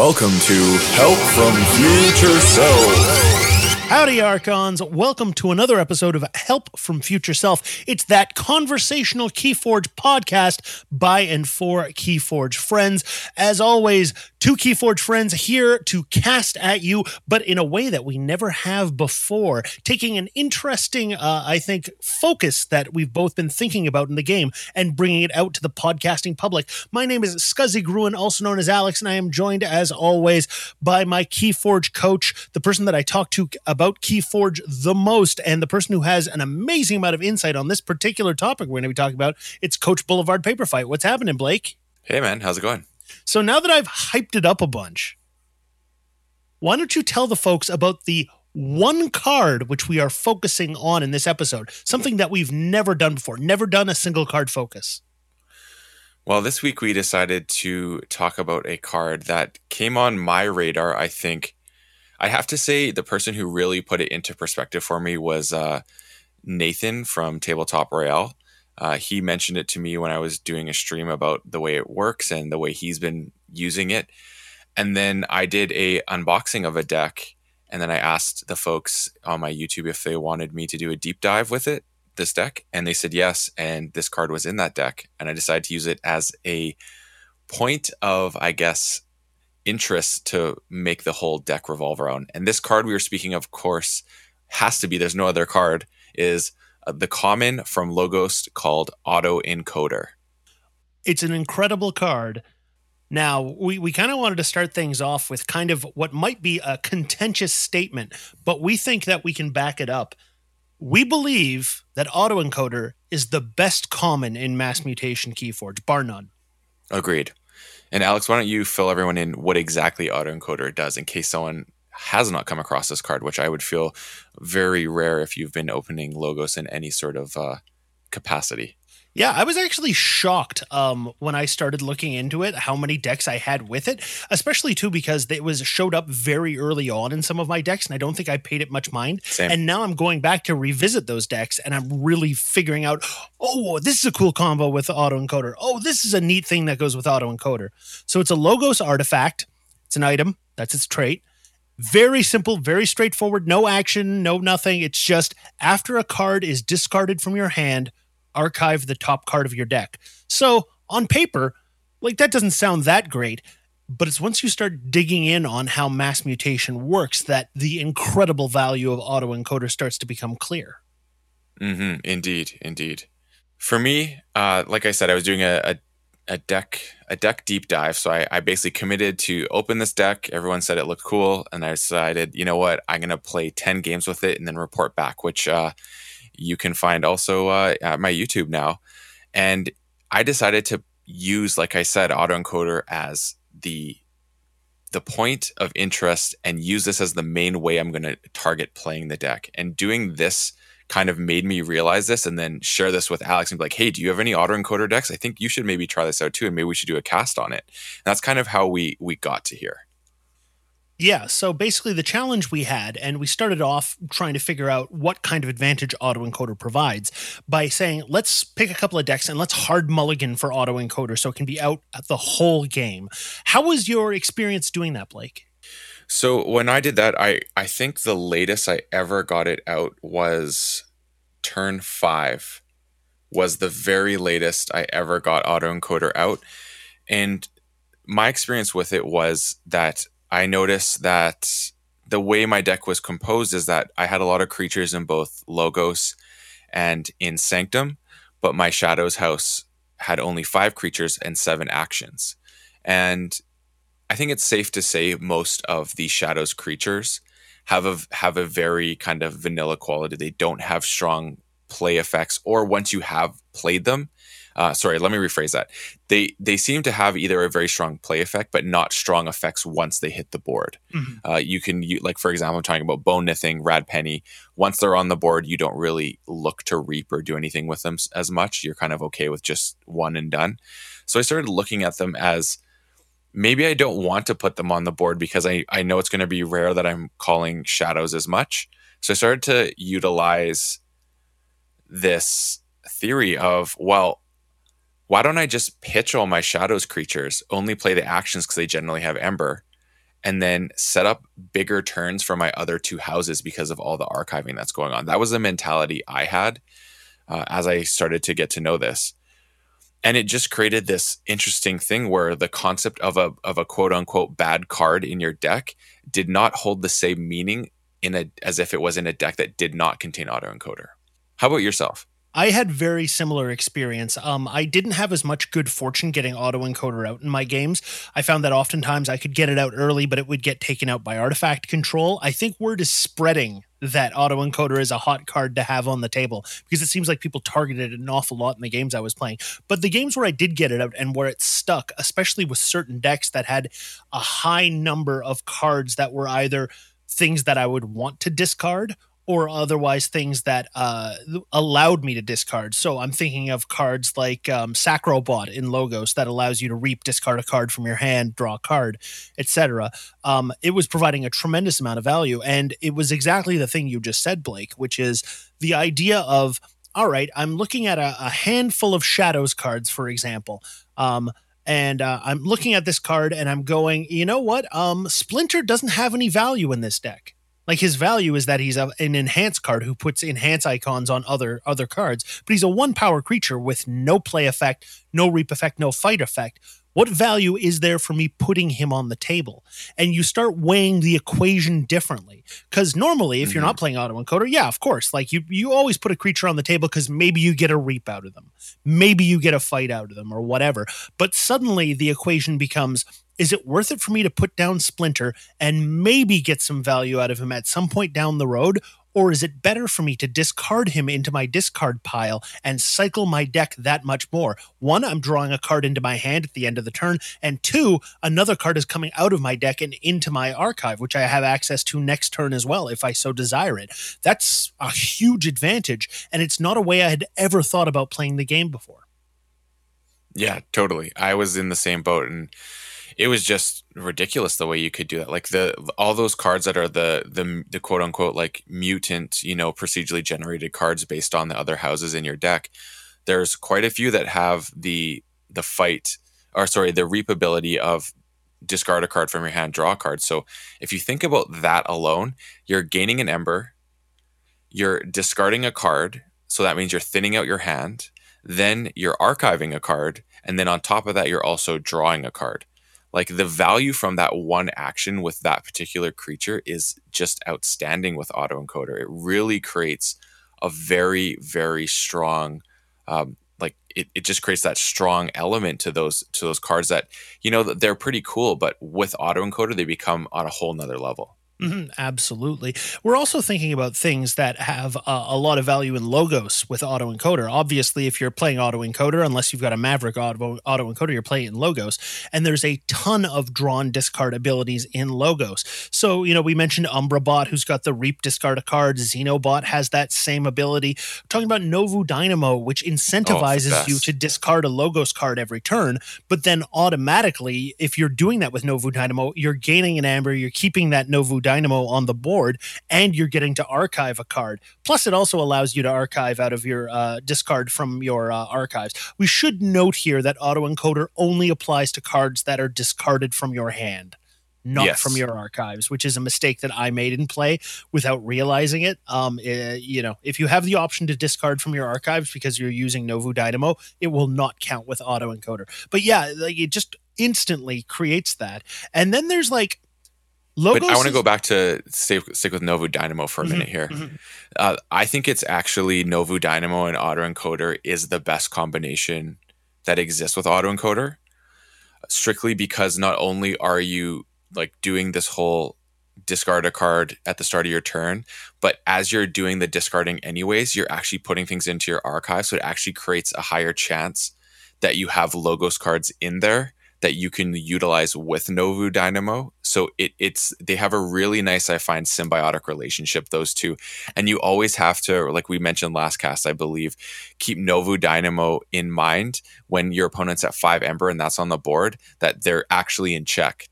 Welcome to Help from Future Self. Howdy, Archons. Welcome to another episode of Help from Future Self. It's that conversational Keyforge podcast by and for Keyforge friends. As always, two Keyforge friends here to cast at you, but in a way that we never have before, taking an interesting, uh, I think, focus that we've both been thinking about in the game and bringing it out to the podcasting public. My name is Scuzzy Gruen, also known as Alex, and I am joined, as always, by my Keyforge coach, the person that I talk to about about Keyforge the most and the person who has an amazing amount of insight on this particular topic we're going to be talking about. It's Coach Boulevard Paper Fight. What's happening, Blake? Hey, man. How's it going? So now that I've hyped it up a bunch, why don't you tell the folks about the one card which we are focusing on in this episode? Something that we've never done before, never done a single card focus. Well, this week we decided to talk about a card that came on my radar, I think, I have to say the person who really put it into perspective for me was uh, Nathan from Tabletop Royale. Uh, he mentioned it to me when I was doing a stream about the way it works and the way he's been using it. And then I did a unboxing of a deck, and then I asked the folks on my YouTube if they wanted me to do a deep dive with it, this deck, and they said yes. And this card was in that deck, and I decided to use it as a point of, I guess, interest to make the whole deck revolve around. And this card we were speaking of, of course, has to be, there's no other card, is uh, the common from Logos called Auto Encoder. It's an incredible card. Now, we, we kind of wanted to start things off with kind of what might be a contentious statement, but we think that we can back it up. We believe that autoencoder is the best common in mass mutation keyforge, bar none. Agreed. And Alex, why don't you fill everyone in what exactly autoencoder does in case someone has not come across this card, which I would feel very rare if you've been opening logos in any sort of uh, capacity. Yeah, I was actually shocked um, when I started looking into it how many decks I had with it, especially too because it was showed up very early on in some of my decks, and I don't think I paid it much mind. Same. And now I'm going back to revisit those decks, and I'm really figuring out, oh, this is a cool combo with auto encoder. Oh, this is a neat thing that goes with auto encoder. So it's a logos artifact. It's an item. That's its trait. Very simple, very straightforward. No action, no nothing. It's just after a card is discarded from your hand archive the top card of your deck. So on paper, like that doesn't sound that great, but it's once you start digging in on how mass mutation works that the incredible value of auto encoder starts to become clear. Mm-hmm. Indeed, indeed. For me, uh, like I said, I was doing a, a, a deck a deck deep dive. So I, I basically committed to open this deck. Everyone said it looked cool, and I decided, you know what, I'm gonna play ten games with it and then report back, which uh, you can find also uh, at my YouTube now. And I decided to use, like I said, autoencoder as the the point of interest and use this as the main way I'm going to target playing the deck. And doing this kind of made me realize this and then share this with Alex and be like, hey, do you have any autoencoder decks? I think you should maybe try this out too, and maybe we should do a cast on it. And that's kind of how we we got to here. Yeah, so basically the challenge we had, and we started off trying to figure out what kind of advantage autoencoder provides by saying, let's pick a couple of decks and let's hard mulligan for autoencoder so it can be out at the whole game. How was your experience doing that, Blake? So when I did that, I, I think the latest I ever got it out was turn five, was the very latest I ever got autoencoder out. And my experience with it was that I noticed that the way my deck was composed is that I had a lot of creatures in both Logos and in Sanctum, but my Shadows house had only five creatures and seven actions. And I think it's safe to say most of the Shadows creatures have a have a very kind of vanilla quality. They don't have strong play effects, or once you have played them, uh, sorry, let me rephrase that. They they seem to have either a very strong play effect, but not strong effects once they hit the board. Mm-hmm. Uh, you can you, like for example, I'm talking about Bo Nithing, Rad Penny. Once they're on the board, you don't really look to reap or do anything with them as much. You're kind of okay with just one and done. So I started looking at them as maybe I don't want to put them on the board because I, I know it's going to be rare that I'm calling shadows as much. So I started to utilize this theory of, well, why don't I just pitch all my shadows creatures, only play the actions because they generally have Ember, and then set up bigger turns for my other two houses because of all the archiving that's going on. That was the mentality I had uh, as I started to get to know this. And it just created this interesting thing where the concept of a of a quote unquote bad card in your deck did not hold the same meaning in a as if it was in a deck that did not contain autoencoder. How about yourself? I had very similar experience. Um, I didn't have as much good fortune getting autoencoder out in my games. I found that oftentimes I could get it out early, but it would get taken out by artifact control. I think word is spreading that autoencoder is a hot card to have on the table because it seems like people targeted it an awful lot in the games I was playing. But the games where I did get it out and where it stuck, especially with certain decks that had a high number of cards that were either things that I would want to discard or otherwise things that uh, allowed me to discard. So I'm thinking of cards like um, Sacrobot in Logos that allows you to reap, discard a card from your hand, draw a card, etc. Um, it was providing a tremendous amount of value, and it was exactly the thing you just said, Blake, which is the idea of all right, I'm looking at a, a handful of Shadows cards, for example. Um, and uh, I'm looking at this card and I'm going, you know what? Um, Splinter doesn't have any value in this deck. Like his value is that he's a, an enhance card who puts enhance icons on other other cards, but he's a one power creature with no play effect, no reap effect, no fight effect. What value is there for me putting him on the table? And you start weighing the equation differently. Because normally, if mm-hmm. you're not playing autoencoder, yeah, of course, like you you always put a creature on the table because maybe you get a reap out of them, maybe you get a fight out of them, or whatever. But suddenly the equation becomes is it worth it for me to put down Splinter and maybe get some value out of him at some point down the road? Or is it better for me to discard him into my discard pile and cycle my deck that much more? One, I'm drawing a card into my hand at the end of the turn. And two, another card is coming out of my deck and into my archive, which I have access to next turn as well, if I so desire it. That's a huge advantage. And it's not a way I had ever thought about playing the game before. Yeah, totally. I was in the same boat. And it was just ridiculous the way you could do that. Like the all those cards that are the the the quote unquote like mutant, you know, procedurally generated cards based on the other houses in your deck. There's quite a few that have the the fight or sorry, the reapability of discard a card from your hand, draw a card. So if you think about that alone, you're gaining an ember, you're discarding a card, so that means you're thinning out your hand, then you're archiving a card, and then on top of that, you're also drawing a card like the value from that one action with that particular creature is just outstanding with autoencoder. It really creates a very, very strong um, like it, it just creates that strong element to those to those cards that you know they're pretty cool but with autoencoder they become on a whole nother level Mm-hmm, absolutely. We're also thinking about things that have uh, a lot of value in logos with autoencoder. Obviously, if you're playing autoencoder, unless you've got a Maverick auto autoencoder, you're playing in logos. And there's a ton of drawn discard abilities in logos. So, you know, we mentioned Umbrabot, who's got the Reap discard a card. Xenobot has that same ability. We're talking about Novu Dynamo, which incentivizes oh, you to discard a logos card every turn. But then automatically, if you're doing that with Novu Dynamo, you're gaining an amber, you're keeping that Novu Dynamo Dynamo on the board, and you're getting to archive a card. Plus, it also allows you to archive out of your uh, discard from your uh, archives. We should note here that autoencoder only applies to cards that are discarded from your hand not yes. from your archives, which is a mistake that I made in play without realizing it. Um, uh, you know, if you have the option to discard from your archives because you're using Novu Dynamo, it will not count with autoencoder. But yeah, like it just instantly creates that. And then there's like Logos but I want to go back to stick, stick with Novu Dynamo for a mm-hmm, minute here. Mm-hmm. Uh, I think it's actually Novu Dynamo and autoencoder is the best combination that exists with autoencoder, strictly because not only are you like doing this whole discard a card at the start of your turn, but as you're doing the discarding anyways, you're actually putting things into your archive, so it actually creates a higher chance that you have logos cards in there that you can utilize with Novu Dynamo. So it, it's they have a really nice, I find, symbiotic relationship, those two. And you always have to, like we mentioned last cast, I believe, keep Novu Dynamo in mind when your opponent's at five Ember and that's on the board, that they're actually in check.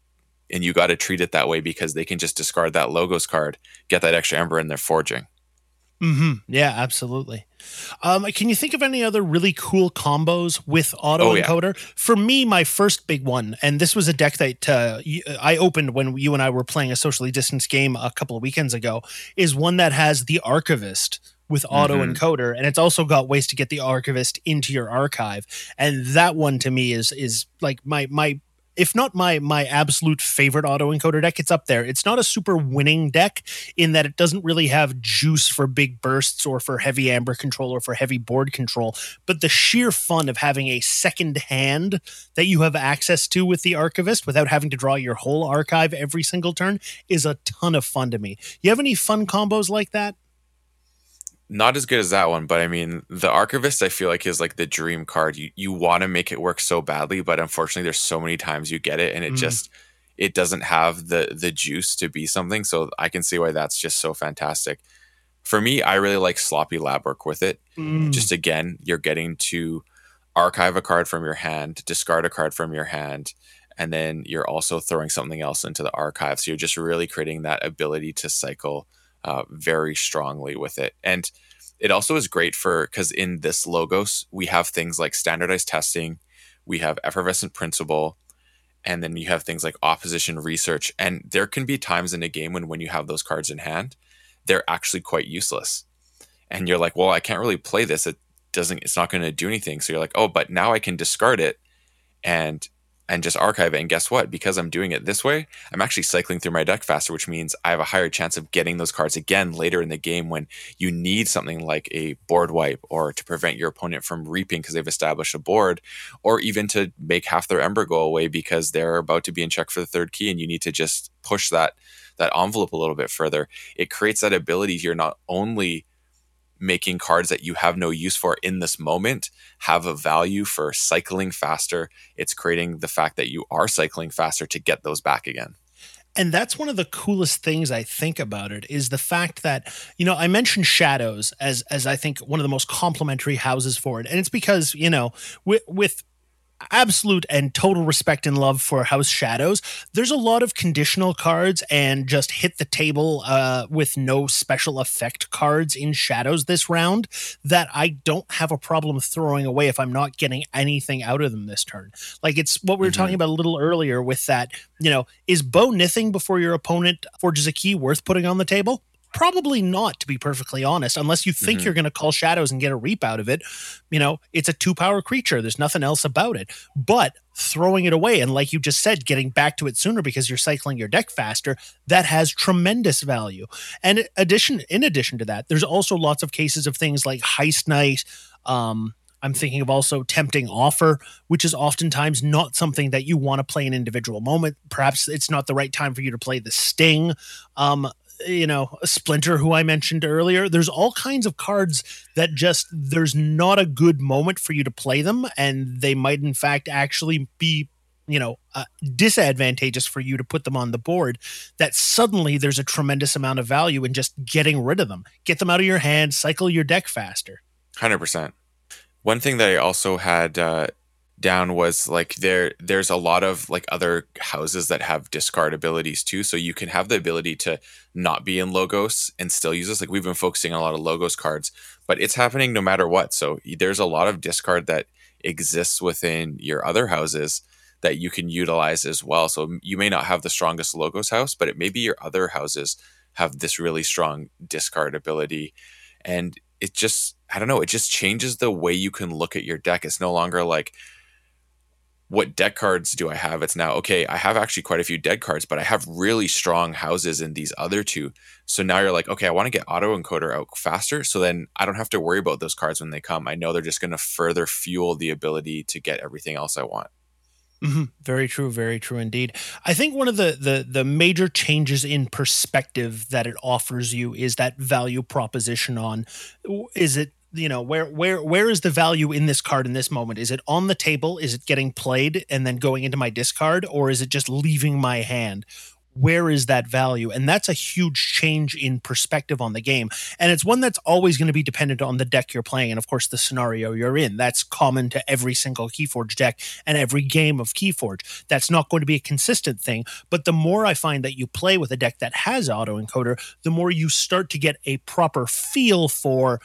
And you got to treat it that way because they can just discard that logos card, get that extra Ember, and they're forging. Hmm Yeah, absolutely. Um, can you think of any other really cool combos with auto Oh, yeah. encoder? For me, my first big one, and this was a deck that uh, I opened when you and I were playing a socially distanced game a couple of weekends ago, is one that has the archivist with auto Mhm. encoder, and it's also got ways to get the archivist into your archive. And that one to me is is like my my if not my my absolute favorite auto encoder deck, it's up there. It's not a super winning deck in that it doesn't really have juice for big bursts or for heavy amber control or for heavy board control, but the sheer fun of having a second hand that you have access to with the archivist without having to draw your whole archive every single turn is a ton of fun to me. You have any fun combos like that? Not as good as that one, but I mean, the Archivist, I feel like is like the dream card. You you want to make it work so badly, but unfortunately, there's so many times you get it, and it Mm. just it doesn't have the the juice to be something. So I can see why that's just so fantastic. For me, I really like sloppy lab work with it. Mm. Just again, you're getting to archive a card from your hand, discard a card from your hand, and then you're also throwing something else into the archive. So you're just really creating that ability to cycle uh, very strongly with it. And it also is great for because in this logos, we have things like standardized testing, we have effervescent principle, and then you have things like opposition research. And there can be times in a game when when you have those cards in hand, they're actually quite useless. And you're like, well, I can't really play this. It doesn't it's not going to do anything. So you're like, oh, but now I can discard it and and just archive it. And guess what? Because I'm doing it this way, I'm actually cycling through my deck faster, which means I have a higher chance of getting those cards again later in the game when you need something like a board wipe or to prevent your opponent from reaping because they've established a board, or even to make half their ember go away because they're about to be in check for the third key and you need to just push that that envelope a little bit further. It creates that ability here not only making cards that you have no use for in this moment have a value for cycling faster. It's creating the fact that you are cycling faster to get those back again. and that's one of the coolest things I think about it is the fact that you know I mentioned shadows as as I think one of the most complementary houses for it, and it's because you know with with absolute and total respect and love for House Shadows, there's a lot of conditional cards and just hit the table uh, with no special effect cards in Shadows this round that I don't have a problem throwing away if I'm not getting anything out of them this turn. Like it's what we were Mhm. talking about a little earlier with that, you know, is Bo Nithing before your opponent forges a key worth putting on the table? Probably not, to be perfectly honest, unless you think Mhm. you're going to call shadows and get a reap out of it. You know, it's a two power creature. There's nothing else about it. But throwing it away, and like you just said, getting back to it sooner because you're cycling your deck faster, that has tremendous value. And addition, in addition to that, there's also lots of cases of things like Heist Knight. Um, I'm thinking of also tempting offer, which is oftentimes not something that you want to play an individual moment. Perhaps it's not the right time for you to play the sting. Um, you know, Splinter, who I mentioned earlier. There's all kinds of cards that just there's not a good moment for you to play them, and they might in fact actually be you know uh, disadvantageous for you to put them on the board that suddenly there's a tremendous amount of value in just getting rid of them get them out of your hand cycle your deck faster Hundred percent. One thing that I also had uh, down was like there. There's a lot of like other houses that have discard abilities too, so you can have the ability to not be in logos and still use this. Like we've been focusing on a lot of logos cards, but it's happening no matter what. So there's a lot of discard that exists within your other houses that you can utilize as well. So you may not have the strongest logos house, but it may be your other houses have this really strong discard ability, and it just I don't know, it just changes the way you can look at your deck. It's no longer like what deck cards do I have? It's now okay, I have actually quite a few dead cards, but I have really strong houses in these other two. So now you're like, okay, I want to get auto encoder out faster. So then I don't have to worry about those cards when they come. I know they're just going to further fuel the ability to get everything else I want. hmm Very true, very true indeed. I think one of the, the the major changes in perspective that it offers you is that value proposition on is it you know where where where is the value in this card in this moment is it on the table is it getting played and then going into my discard or is it just leaving my hand where is that value? And that's a huge change in perspective on the game. And it's one that's always going to be dependent on the deck you're playing and, of course, the scenario you're in. That's common to every single Keyforge deck and every game of Keyforge. That's not going to be a consistent thing. But the more I find that you play with a deck that has autoencoder, the more you start to get a proper feel for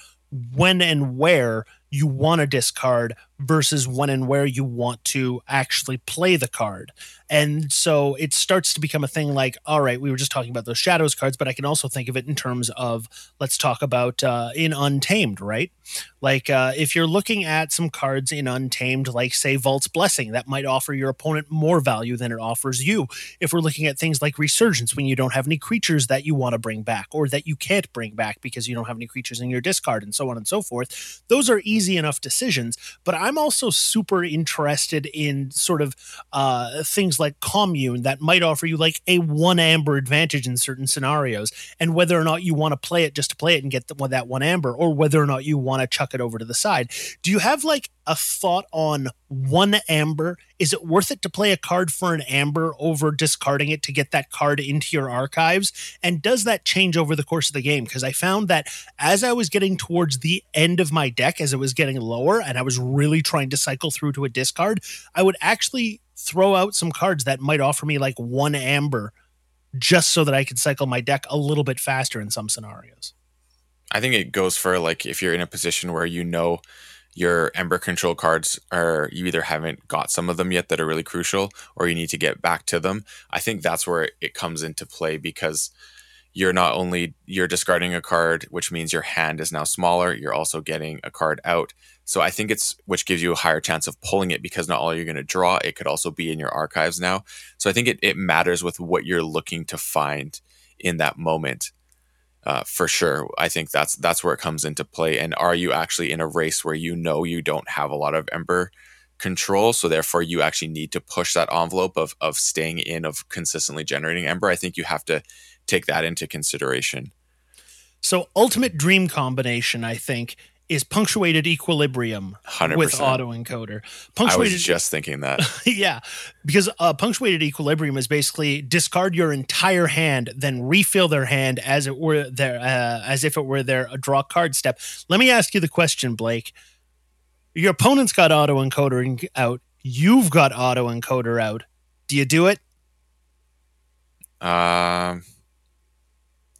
when and where you want to discard versus when and where you want to actually play the card. And so it starts to become a thing like, all right, we were just talking about those shadows cards, but I can also think of it in terms of let's talk about uh, in Untamed, right? Like uh, if you're looking at some cards in Untamed, like say Vault's Blessing, that might offer your opponent more value than it offers you. If we're looking at things like Resurgence, when you don't have any creatures that you want to bring back or that you can't bring back because you don't have any creatures in your discard and so on and so forth, those are easy enough decisions. But I'm also super interested in sort of uh, things like Commune that might offer you like a one amber advantage in certain scenarios, and whether or not you want to play it just to play it and get the, that one amber, or whether or not you want to chuck it over to the side. Do you have like a thought on one amber? Is it worth it to play a card for an amber over discarding it to get that card into your archives? And does that change over the course of the game? Because I found that as I was getting towards the end of my deck, as it was getting lower, and I was really trying to cycle through to a discard, I would actually throw out some cards that might offer me like one amber just so that I could cycle my deck a little bit faster in some scenarios. I think it goes for like if you're in a position where you know your Ember control cards are you either haven't got some of them yet that are really crucial or you need to get back to them. I think that's where it comes into play because you're not only you're discarding a card which means your hand is now smaller, you're also getting a card out. So I think it's which gives you a higher chance of pulling it because not all you're going to draw, it could also be in your archives now. So I think it, it matters with what you're looking to find in that moment uh, for sure. I think that's that's where it comes into play. And are you actually in a race where you know you don't have a lot of ember control, so therefore you actually need to push that envelope of of staying in of consistently generating ember? I think you have to take that into consideration. So ultimate dream combination, I think, is punctuated equilibrium 100%. with autoencoder. Punctuated, I was just thinking that. yeah, because uh, punctuated equilibrium is basically discard your entire hand, then refill their hand as it were their uh, as if it were their draw card step. Let me ask you the question, Blake. Your opponent's got autoencoder out. You've got autoencoder out. Do you do it? Um.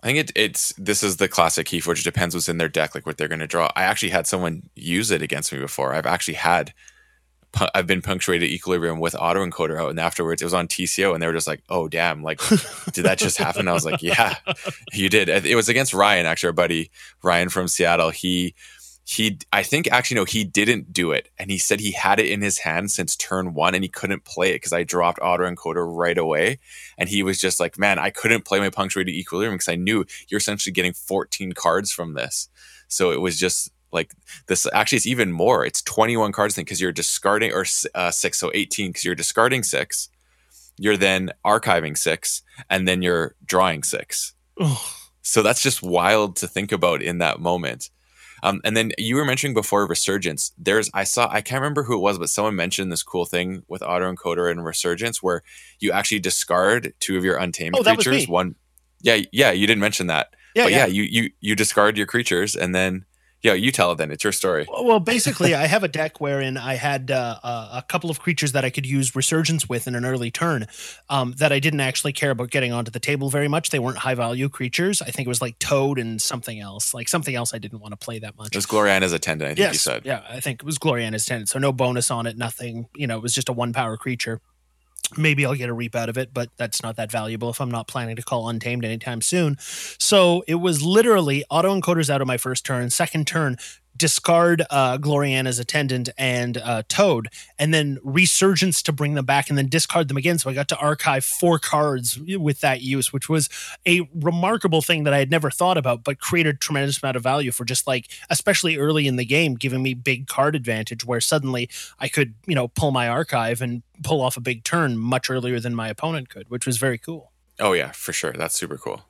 I think it, it's this is the classic Keyforge. Depends what's in their deck, like what they're going to draw. I actually had someone use it against me before. I've actually had I've been punctuated equilibrium with autoencoder out, and afterwards it was on TCO, and they were just like, "Oh damn! Like, did that just happen?" I was like, "Yeah, you did." It was against Ryan, actually, our buddy Ryan from Seattle. He he i think actually no he didn't do it and he said he had it in his hand since turn one and he couldn't play it because i dropped autoencoder right away and he was just like man i couldn't play my punctuated equilibrium because i knew you're essentially getting 14 cards from this. So it was just like this actually it's even more it's 21 cards thing because you're discarding or uh, six so 18 because you're discarding six you're then archiving six and then you're drawing six. So that's just wild to think about in that moment um, and then you were mentioning before Resurgence. There's I saw I can't remember who it was, but someone mentioned this cool thing with autoencoder and Resurgence where you actually discard two of your untamed oh, creatures. One, yeah, yeah, you didn't mention that. Yeah, but yeah. yeah, you you you discard your creatures and then yeah, you tell it then. It's your story. Well, basically, I have a deck wherein I had uh, a couple of creatures that I could use Resurgence with in an early turn um, that I didn't actually care about getting onto the table very much. They weren't high value creatures. I think it was like Toad and something else, like something else I didn't want to play that much. It was Gloriana's Attendant, I think yes, you said. Yeah, I think it was Gloriana's Attendant. So no bonus on it, nothing. You know, it was just a one power creature maybe I'll get a reap out of it, but that's not that valuable if I'm not planning to call Untamed anytime soon. So it was literally autoencoders out of my first turn, second turn, discard uh, Gloriana's attendant and uh, Toad, and then resurgence to bring them back, and then discard them again. So I got to archive four cards with that use, which was a remarkable thing that I had never thought about, but created a tremendous amount of value for just like, especially early in the game, giving me big card advantage where suddenly I could, you know, pull my archive and pull off a big turn much earlier than my opponent could, which was very cool. Oh yeah, for sure. That's super cool.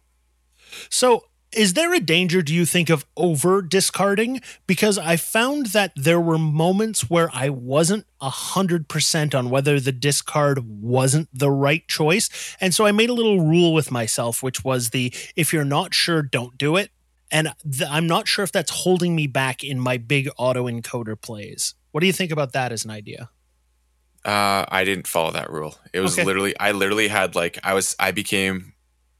So Is there a danger, do you think, of over discarding? Because I found that there were moments where I wasn't 100% on whether the discard wasn't the right choice. And so I made a little rule with myself, which was the if you're not sure, don't do it. And th- I'm not sure if that's holding me back in my big auto encoder plays. What do you think about that as an idea? Uh, I didn't follow that rule. It was Okay. literally, I literally had like, I was, I became,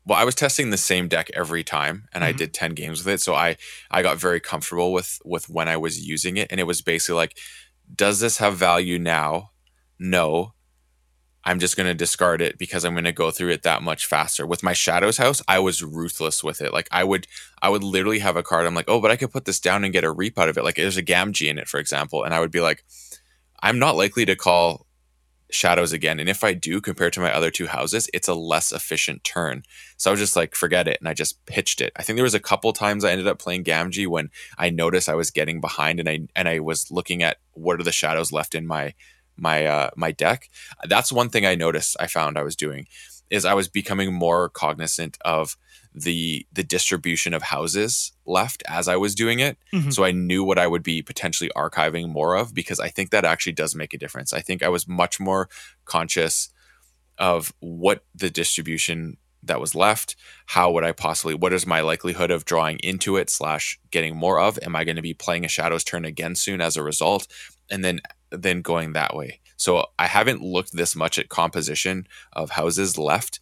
well, I was testing the same deck every time, and I Mhm. did ten games with it. So I, I got very comfortable with with when I was using it, and it was basically like, does this have value now? No. I'm just going to discard it because I'm going to go through it that much faster. With my Shadows House, I was ruthless with it. Like I would, I would literally have a card. I'm like, oh, but I could put this down and get a reap out of it. Like there's a Gamgee in it, for example, and I would be like, I'm not likely to call shadows again. And if I do, compared to my other two houses, it's a less efficient turn. So I was just like, forget it. And I just pitched it. I think there was a couple times I ended up playing Gamgee when I noticed I was getting behind and I and I was looking at what are the shadows left in my my uh my deck. That's one thing I noticed I found I was doing is I was becoming more cognizant of the the distribution of houses left as I was doing it. Mhm. So I knew what I would be potentially archiving more of because I think that actually does make a difference. I think I was much more conscious of what the distribution that was left how would i possibly what is my likelihood of drawing into it slash getting more of am i going to be playing a shadows turn again soon as a result and then then going that way so i haven't looked this much at composition of houses left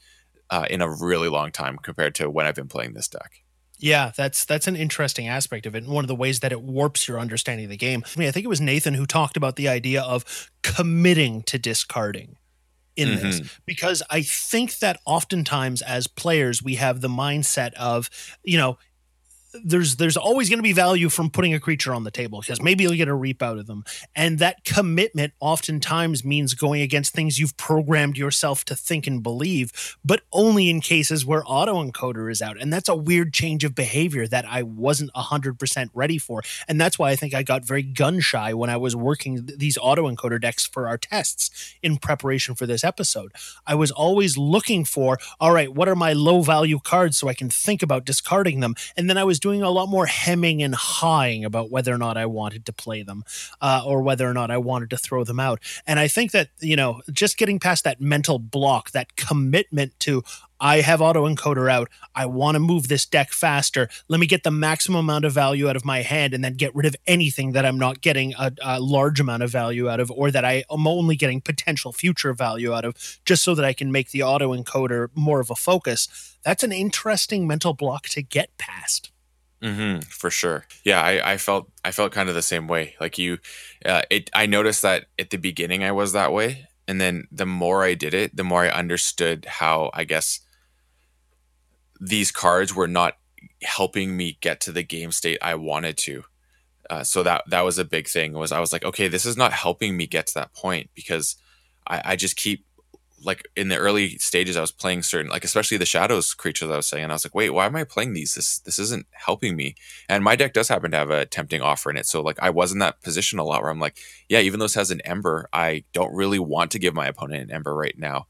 uh, in a really long time compared to when i've been playing this deck Yeah, that's that's an interesting aspect of it. And one of the ways that it warps your understanding of the game. I mean, I think it was Nathan who talked about the idea of committing to discarding in this because I think that oftentimes as players we have the mindset of, you know, there's there's always going to be value from putting a creature on the table because maybe you'll get a reap out of them. And that commitment oftentimes means going against things you've programmed yourself to think and believe but only in cases where auto encoder is out. And that's a weird change of behavior that i wasn't 100% ready for. And that's why i think i got very gun shy when i was working these auto encoder decks for our tests in preparation for this episode. I was always looking for all right what are my low value cards so i can think about discarding them? And then i was doing a lot more hemming and hawing about whether or not i wanted to play them uh, or whether or not i wanted to throw them out and i think that you know just getting past that mental block that commitment to I have autoencoder out. I want to move this deck faster. Let me get the maximum amount of value out of my hand and then get rid of anything that I'm not getting a, a large amount of value out of or that I am only getting potential future value out of just so that I can make the autoencoder more of a focus. That's an interesting mental block to get past. Hmm for sure. Yeah, I, I felt I felt kind of the same way. Like you, uh, it. I noticed that at the beginning I was that way, and then the more I did it, the more I understood how I guess these cards were not helping me get to the game state I wanted to. Uh, so that that was a big thing. Was I was like, okay, this is not helping me get to that point because I, I just keep like in the early stages I was playing certain like especially the shadows creatures I was saying and I was like wait why am I playing these? This this isn't helping me. And my deck does happen to have a tempting offer in it so like I was in that position a lot where I'm like yeah even though this has an ember I don't really want to give my opponent an ember right now.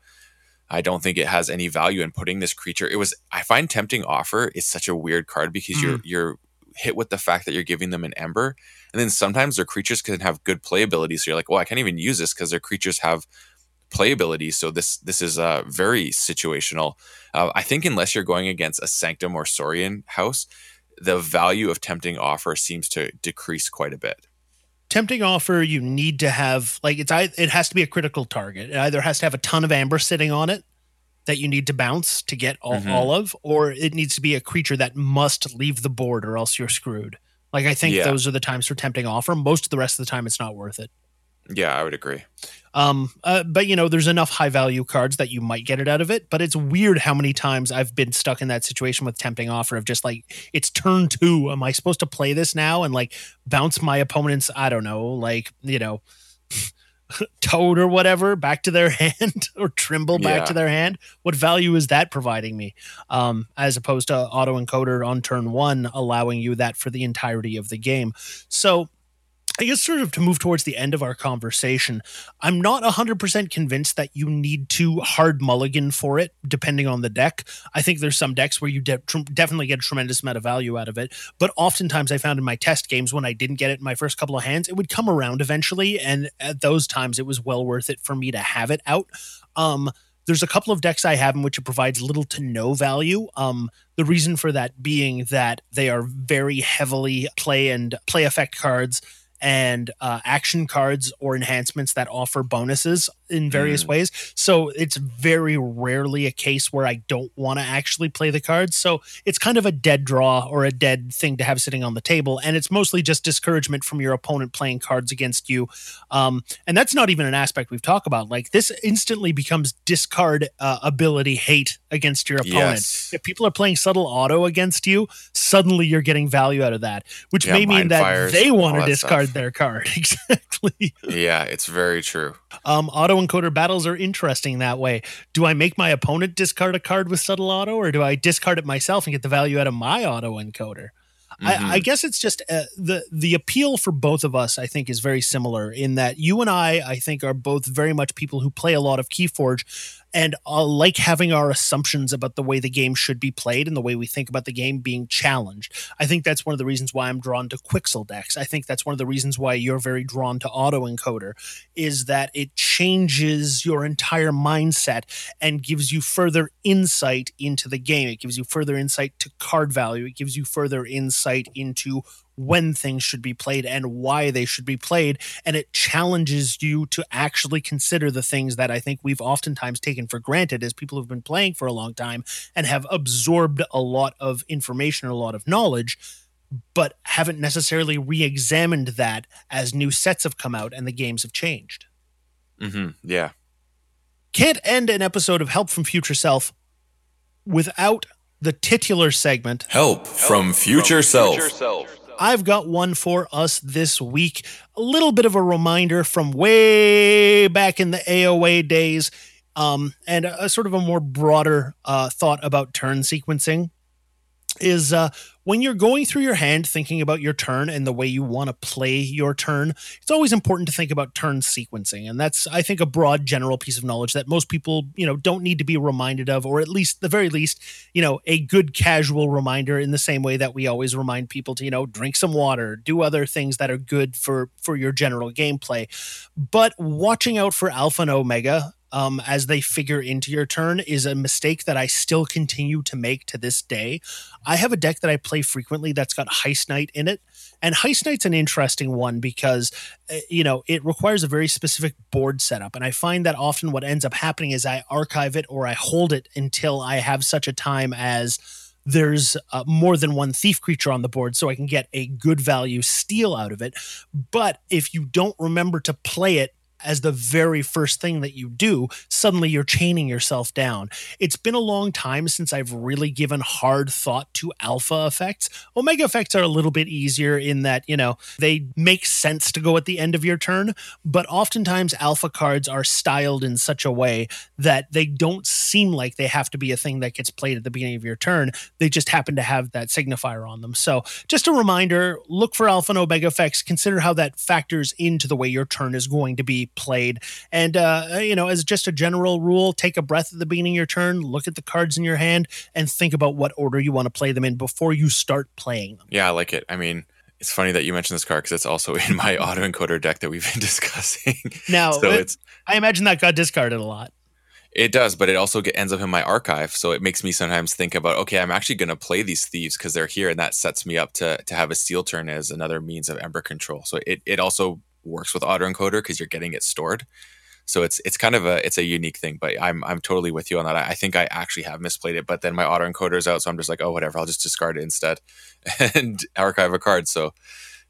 I don't think it has any value in putting this creature. It was I find tempting offer is such a weird card because you're mm. you're hit with the fact that you're giving them an ember and then sometimes their creatures can have good playability so you're like well I can't even use this because their creatures have playability. So this this is uh, very situational. Uh, I think unless you're going against a Sanctum or Saurian house, the value of tempting offer seems to decrease quite a bit. tempting offer you need to have like it's it has to be a critical target it either has to have a ton of amber sitting on it that you need to bounce to get all, Mhm. all of or it needs to be a creature that must leave the board or else you're screwed like i think Yeah. those are the times for tempting offer most of the rest of the time it's not worth it Yeah, I would agree. um uh, but you know there's enough high value cards that you might get it out of it but it's weird how many times i've been stuck in that situation with tempting offer of just like it's turn two am i supposed to play this now and like bounce my opponent's i don't know like you know toad or whatever back to their hand or trimble back Yeah. to their hand what value is that providing me um as opposed to auto encoder on turn one allowing you that for the entirety of the game so I guess sort of to move towards the end of our conversation, I'm not 100% convinced that you need to hard mulligan for it, depending on the deck. I think there's some decks where you de- tr- definitely get a tremendous amount of value out of it. But oftentimes I found in my test games when I didn't get it in my first couple of hands, it would come around eventually. And at those times, it was well worth it for me to have it out. Um, there's a couple of decks I have in which it provides little to no value. Um, the reason for that being that they are very heavily play and play effect cards and uh, action cards or enhancements that offer bonuses in various mm. ways. So it's very rarely a case where I don't want to actually play the cards. So it's kind of a dead draw or a dead thing to have sitting on the table. And it's mostly just discouragement from your opponent playing cards against you. Um, and that's not even an aspect we've talked about. Like this instantly becomes discard uh, ability hate against your opponent. Yes. If people are playing Subtle Otto against you, suddenly you're getting value out of that, which yeah, may mean that fires, they want to discard their card. exactly. Yeah, it's very true. Um, auto encoder battles are interesting that way. Do I make my opponent discard a card with Subtle Otto, or do I discard it myself and get the value out of my auto encoder? Mm-hmm. I, I, mm-hmm. guess it's just uh, the the appeal for both of us. I think is very similar in that you and I, I think, are both very much people who play a lot of KeyForge, and uh, like having our assumptions about the way the game should be played and the way we think about the game being challenged. I think that's one of the reasons why I'm drawn to Quixel decks. I think that's one of the reasons why you're very drawn to autoencoder is that it changes your entire mindset and gives you further insight into the game. It gives you further insight to card value. It gives you further insight into when things should be played and why they should be played. And it challenges you to actually consider the things that I think we've oftentimes taken for granted as people who've been playing for a long time and have absorbed a lot of information, a lot of knowledge, but haven't necessarily re examined that as new sets have come out and the games have changed. Mm-hmm. Yeah. Can't end an episode of Help from Future Self without the titular segment Help, from, future, from self. future Self. I've got one for us this week. A little bit of a reminder from way back in the AOA days, um, and a, a, sort of a more broader uh, thought about turn sequencing is uh, when you're going through your hand thinking about your turn and the way you want to play your turn it's always important to think about turn sequencing. And that's i think a broad general piece of knowledge that most people you know don't need to be reminded of or at least the very least you know a good casual reminder in the same way that we always remind people to you know drink some water do other things that are good for for your general gameplay. But watching out for alpha and omega um, as they figure into your turn is a mistake that I still continue to make to this day. I have a deck that I play frequently that's got Heist Knight in it. And Heist Knight's an interesting one because, uh, you know, it requires a very specific board setup. And I find that often what ends up happening is I archive it or I hold it until I have such a time as there's uh, more than one thief creature on the board so I can get a good value steal out of it. But if you don't remember to play it as the very first thing that you do, suddenly you're chaining yourself down. It's been a long time since I've really given hard thought to alpha effects. Omega effects are a little bit easier in that, you know, they make sense to go at the end of your turn, but oftentimes alpha cards are styled in such a way that they don't seem like they have to be a thing that gets played at the beginning of your turn. They just happen to have that signifier on them. So, just a reminder look for alpha and omega effects, consider how that factors into the way your turn is going to be played. And, uh, you know, as just a general rule, take a breath at the beginning of your turn, look at the cards in your hand, and think about what order you want to play them in before you start playing them. Yeah, I like it. I mean, it's funny that you mentioned this card because it's also in my autoencoder deck that we've been discussing. Now, so it, it's I imagine that got discarded a lot. It does, but it also get, ends up in my archive, so it makes me sometimes think about okay, I'm actually going to play these thieves because they're here, and that sets me up to to have a steal turn as another means of Ember control. So it it also works with autoencoder because you're getting it stored. So it's it's kind of a it's a unique thing, but I'm I'm totally with you on that. I, I think I actually have misplayed it, but then my autoencoder is out, so I'm just like, oh whatever, I'll just discard it instead and archive a card. So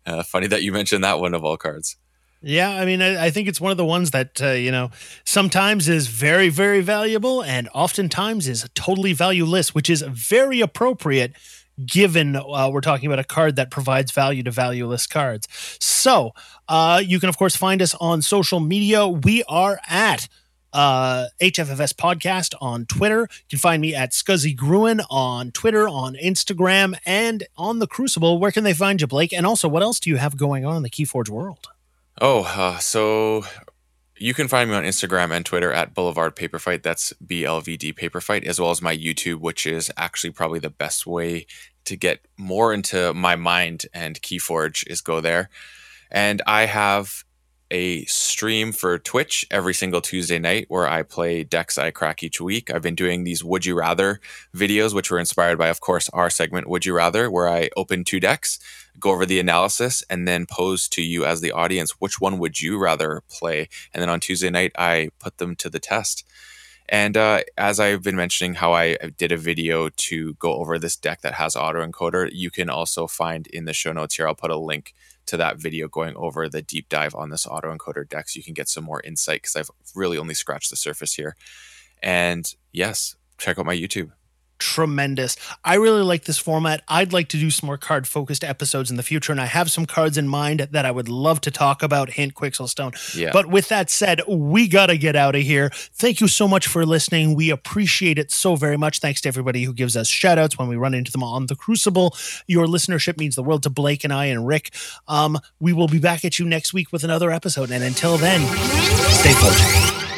uh, funny that you mentioned that one of all cards. Yeah, I mean, I, I, think it's one of the ones that uh, you know sometimes is very, very valuable, and oftentimes is totally valueless, which is very appropriate given uh, we're talking about a card that provides value to valueless cards. So uh, you can, of course, find us on social media. We are at uh, HFFS podcast on Twitter. You can find me at Scuzzy Gruen on Twitter, on Instagram, and on the Crucible. Where can they find you, Blake? And also, what else do you have going on in the Keyforge world? Oh, uh, so you can find me on Instagram and Twitter at Boulevard Paper Fight. That's BLVD Paper Fight, as well as my YouTube, which is actually probably the best way to get more into my mind and Keyforge is go there. And I have a stream for Twitch every single Tuesday night where I play decks I crack each week. I've been doing these Would You Rather videos, which were inspired by, of course, our segment Would You Rather, where I open two decks, go over the analysis, and then pose to you as the audience which one would you rather play. And then on Tuesday night, I put them to the test. And uh, as I've been mentioning, how I did a video to go over this deck that has autoencoder, you can also find in the show notes here. I'll put a link to that video going over the deep dive on this autoencoder deck so you can get some more insight because I've really only scratched the surface here. And yes, check out my YouTube tremendous. I really like this format. I'd like to do some more card focused episodes in the future, and I have some cards in mind that I would love to talk about. Hint Quixelstone. Yeah. But with that said, we got to get out of here. Thank you so much for listening. We appreciate it so very much. Thanks to everybody who gives us shout outs when we run into them on the Crucible. Your listenership means the world to Blake and I and Rick. Um, we will be back at you next week with another episode. And until then, stay close.